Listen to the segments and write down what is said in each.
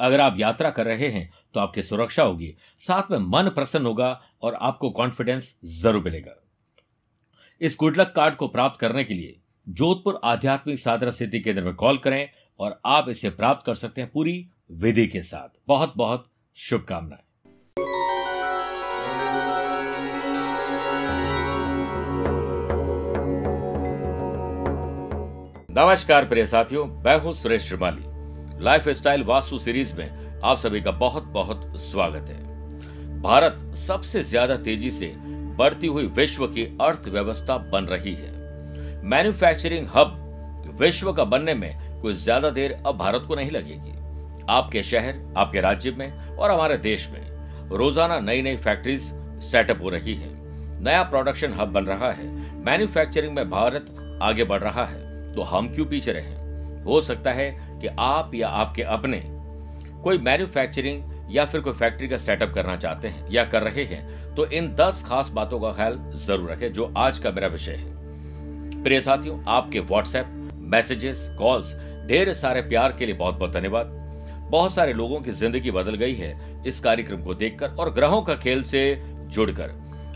अगर आप यात्रा कर रहे हैं तो आपकी सुरक्षा होगी। साथ में मन प्रसन्न होगा और आपको कॉन्फिडेंस ज़रूर मिलेगा। इस गुडलक कार्ड को प्राप्त करने के लिए जोधपुर आध्यात्मिक साधना सिद्धि केंद्र में कॉल करें और आप इसे प्राप्त कर सकते हैं पूरी विधि के साथ। बहुत बहुत शुभकामनाएँ। नमस्कार प्रिय साथियों, मैं हूँ Suresh Shrimali. Life style Vastu series में आप सभी का बहुत बहुत स्वागत है। भारत सबसे ज़्यादा तेज़ी से बढ़ती हुई विश्व की अर्थव्यवस्था बन रही है। मैन्युफैक्चरिंग हब विश्व का बनने में कोई ज़्यादा देर अब भारत को नहीं लगेगी। आपके शहर, आपके राज्य में और हमारे देश में रोज़ाना नई नई फैक्ट्रीज सेटअप हो रही है। नया प्रोडक्शन हब बन रहा है। मैन्युफैक्चरिंग में भारत आगे बढ़ रहा है। तो हम क्यों पीछे रहे? हो सकता है कि आप या आपके अपने कोई मैन्युफैक्चरिंग या फिर कोई फैक्ट्री का सेटअप करना चाहते हैं या कर रहे हैं तो इन दस खास बातों का ख्याल ज़रूर रखें, जो आज का मेरा विषय है। प्रिय साथियों, आपके व्हाट्सएप मैसेजेस कॉल्स ढेर सारे प्यार के लिए बहुत बहुत धन्यवाद। बहुत सारे लोगों की ज़िंदगी बदल गई है इस कार्यक्रम को देखकर और ग्रहों का खेल से जुड़कर।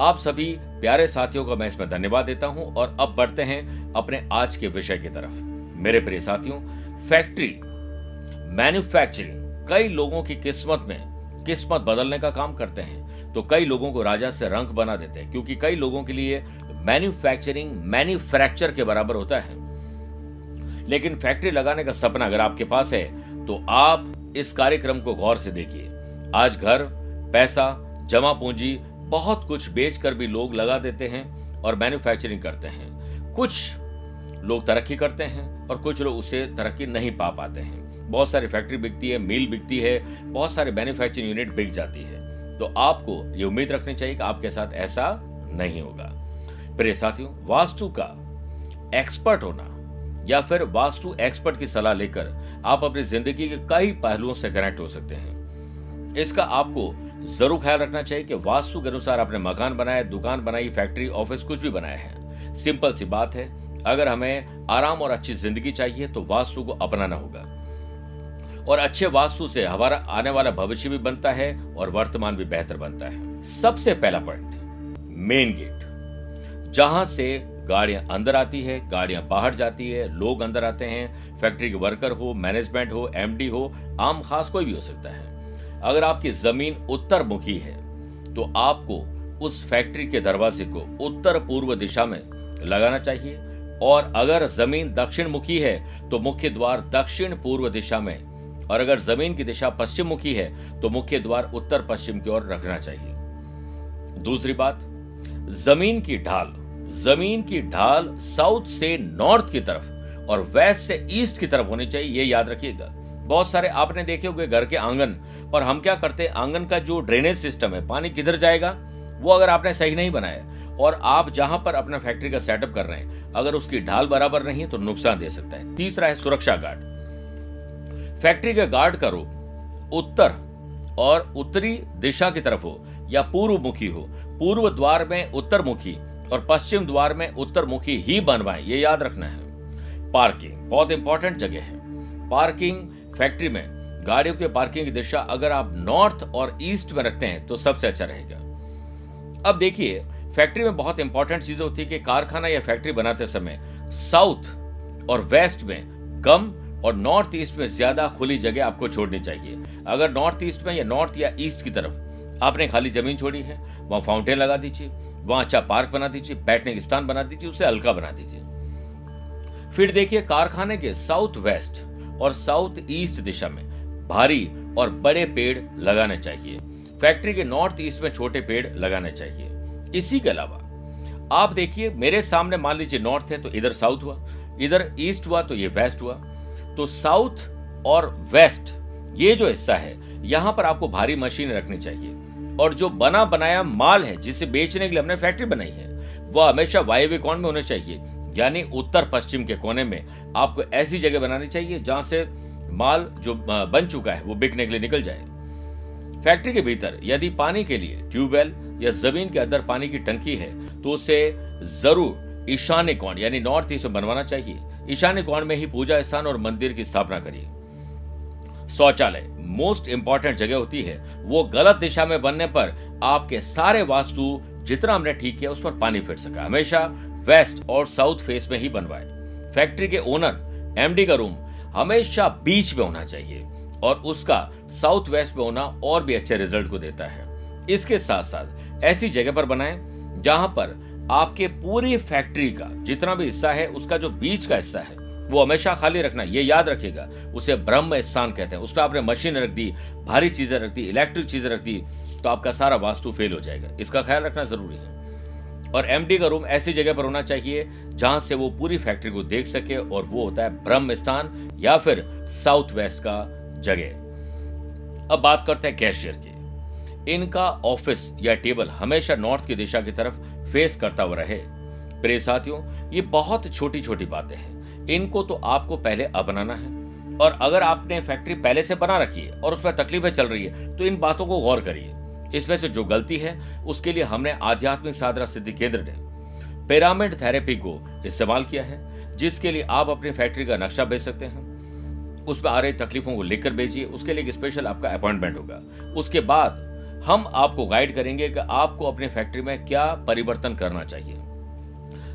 आप सभी प्यारे साथियों का मैं इसमें धन्यवाद देता हूँ और अब बढ़ते हैं अपने आज के विषय की तरफ़। मेरे प्रिय साथियों फैक्ट्री, मैन्युफैक्चरिंग। कई लोगों की किस्मत में किस्मत बदलने का काम करते हैं तो कई लोगों को राजा से रंग बना देते हैं, क्योंकि कई लोगों के लिए मैन्युफैक्चरिंग मैन्युफैक्चर के बराबर होता है। लेकिन फैक्ट्री लगाने का सपना अगर आपके पास है तो आप इस कार्यक्रम को गौर से देखिए। आज घर, पैसा, जमा पूंजी, बहुत कुछ बेचकर भी लोग लगा देते हैं और मैन्युफैक्चरिंग करते हैं। कुछ लोग तरक्की करते हैं और कुछ लोग उसे तरक्की नहीं पा पाते हैं। बहुत सारी फैक्ट्री बिकती है, मिल बिकती है, बहुत सारे मैन्युफैक्चरिंग यूनिट बिक जाती है। तो आपको ये उम्मीद रखनी चाहिए कि आपके साथ ऐसा नहीं होगा। प्रिय साथियों, वास्तु का एक्सपर्ट होना या फिर वास्तु एक्सपर्ट की सलाह लेकर आप अपनी ज़िंदगी के कई पहलुओं से कनेक्ट हो सकते हैं। इसका आपको ज़रूर ख्याल रखना चाहिए कि वास्तु के अनुसार आपने मकान बनाया, दुकान बनाई फैक्ट्री ऑफ़िस कुछ भी बनाया है। सिंपल सी बात है अगर हमें आराम और अच्छी ज़िंदगी चाहिए तो वास्तु को अपनाना होगा। और अच्छे वास्तु से हमारा आने वाला भविष्य भी बनता है और वर्तमान भी बेहतर बनता है। सबसे पहला पॉइंट मेन गेट जहाँ से गाड़ियाँ अंदर आती है, गाड़ियाँ बाहर जाती है, लोग अंदर आते हैं फैक्ट्री के वर्कर हो मैनेजमेंट हो एमडी हो, आम खास कोई भी हो सकता है। अगर आपकी ज़मीन उत्तर मुखी है तो आपको उस फैक्ट्री के दरवाजे को उत्तर पूर्व दिशा में लगाना चाहिए और अगर ज़मीन दक्षिण मुखी है तो मुख्य द्वार दक्षिण पूर्व दिशा में। और अगर ज़मीन की दिशा पश्चिम मुखी है तो मुख्य द्वार उत्तर पश्चिम की ओर रखना चाहिए। दूसरी बात, ज़मीन की ढाल। ज़मीन की ढाल साउथ से नॉर्थ की तरफ़ और वेस्ट से ईस्ट की तरफ़ होनी चाहिए, ये याद रखिएगा। बहुत सारे आपने देखे होंगे घर के आँगन और हम क्या करते हैं? आँगन का जो ड्रेनेज सिस्टम है, पानी किधर जाएगा? वो अगर आपने सही नहीं बनाया और आप जहाँ पर अपना फैक्ट्री का सेटअप कर रहे हैं, अगर उसकी ढाल बराबर नहीं तो नुकसान दे सकता है। तीसरा है सुरक्षा गार्ड। फैक्ट्री के गार्ड का रूप उत्तर और उत्तरी दिशा की तरफ़ हो या पूर्व मुखी हो। पूर्व द्वार में उत्तर मुखी और पश्चिम द्वार में उत्तर मुखी ही बनवाए, ये याद रखना है। पार्किंग, बहुत इंपॉर्टेंट जगह है। पार्किंग, फैक्ट्री में गाड़ियों के पार्किंग की दिशा अगर आप नॉर्थ और ईस्ट में रखते हैं तो सबसे अच्छा रहेगा। अब देखिए फैक्ट्री में बहुत इंपॉर्टेंट चीज़ होती है कि कारखाना या फैक्ट्री बनाते समय साउथ और वेस्ट में कम और नॉर्थ ईस्ट में ज़्यादा खुली जगह आपको छोड़नी चाहिए। अगर नॉर्थ ईस्ट में या नॉर्थ या ईस्ट की तरफ़ आपने खाली ज़मीन छोड़ी है, वहाँ फाउंटेन लगा दीजिए, वहाँ अच्छा पार्क बना दीजिए, बैठने का स्थान बना दीजिए, उसे हल्का बना दीजिए। फिर देखिए कारखाने के साउथ वेस्ट और साउथ ईस्ट दिशा में भारी और बड़े पेड़ लगाने चाहिए। फैक्ट्री के नॉर्थ ईस्ट में छोटे पेड़ लगाने चाहिए। इसी के अलावा, आप देखिए, मेरे सामने मान लीजिए नॉर्थ है तो इधर साउथ हुआ, इधर ईस्ट हुआ तो ये वेस्ट हुआ तो साउथ और वेस्ट ये जो हिस्सा है, यहाँ पर आपको भारी मशीन रखनी चाहिए, और जो बना बनाया माल है, जिसे बेचने के लिए हमने फैक्ट्री बनाई है, वह हमेशा वायव्य कोण में होने चाहिए, यानी उत्तर पश्चिम के कोने में आपको ऐसी जगह बनानी चाहिए, जहाँ से माल जो बन चुका है, वो बिकने के लिए निकल जाए। फैक्ट्री के भीतर, यदि पानी के लिए ट्यूबवेल या ज़मीन के अंदर पानी की टंकी है तो उसे ज़रूर ईशान्य कोण, यानी नॉर्थ ईस्ट बनवाना चाहिए। ईशान्य कोण में ही पूजा स्थान और मंदिर की स्थापना करिए। शौचालय मोस्ट इंपॉर्टेंट जगह होती है। वो गलत दिशा में बनने पर आपके सारे वास्तु जितना हमने ठीक किया, उस पर पानी फिर सका। हमेशा वेस्ट और साउथ फेस में ही बनवाए। फैक्ट्री के ओनर एमडी का रूम हमेशा बीच में होना चाहिए और उसका साउथ वेस्ट में होना और भी अच्छे रिज़ल्ट को देता है। इसके साथ साथ ऐसी जगह पर बनाएँ जहाँ पर आपके पूरी फैक्ट्री का जितना भी हिस्सा है, उसका जो बीच का हिस्सा है, वो हमेशा खाली रखना ये याद रखेगा उसे ब्रह्म स्थान कहते हैं। उस पर आपने मशीन रख दी, भारी चीज़ें रख दी, इलेक्ट्रिक चीज़ें रख दी तो आपका सारा वास्तु फेल हो जाएगा। इसका ख्याल रखना ज़रूरी है। और एमडी का रूम ऐसी जगह पर होना चाहिए जहाँ से वो पूरी फैक्ट्री को देख सके और वो होता है ब्रह्म स्थान या फिर साउथ वेस्ट का जगह। अब बात करते हैं कैशियर की। इनका ऑफ़िस या टेबल हमेशा नॉर्थ की दिशा की तरफ़ फेस करता हुआ रहे। प्रिय साथियों, ये बहुत छोटी छोटी बातें हैं। इनको तो आपको पहले अपनाना है। और अगर आपने फैक्ट्री पहले से बना रखी है और उसमें तकलीफें चल रही है तो इन बातों को गौर करिए। इसमें से जो गलती है, उसके लिए हमने आध्यात्मिक साधना सिद्धि केंद्र ने पिरामिड थेरेपी को इस्तेमाल किया है, जिसके लिए आप अपनी फैक्ट्री का नक्शा भेज सकते हैं। उसमें आ रही तकलीफों को लिखकर भेजिए। उसके लिए एक स्पेशल आपका अपॉइंटमेंट होगा। उसके बाद हम आपको गाइड करेंगे कि आपको अपनी फैक्ट्री में क्या परिवर्तन करना चाहिए।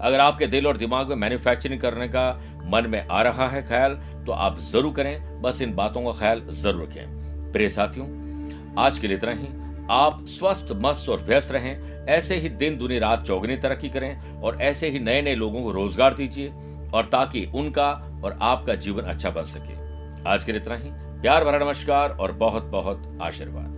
अगर आपके दिल और दिमाग में मैन्युफैक्चरिंग करने का मन में आ रहा है ख्याल तो आप ज़रूर करें। बस इन बातों का ख्याल ज़रूर रखें। प्रिय साथियों, आज के लिए इतना ही। आप स्वस्थ, मस्त और व्यस्त रहें। ऐसे ही दिन, दुनी, रात चौगनी तरक्की करें और ऐसे ही नए नए लोगों को रोज़गार दीजिए और ताकि उनका और आपका जीवन अच्छा बन सके। आज के लिए इतना ही। प्यार भरा नमस्कार और बहुत बहुत आशीर्वाद।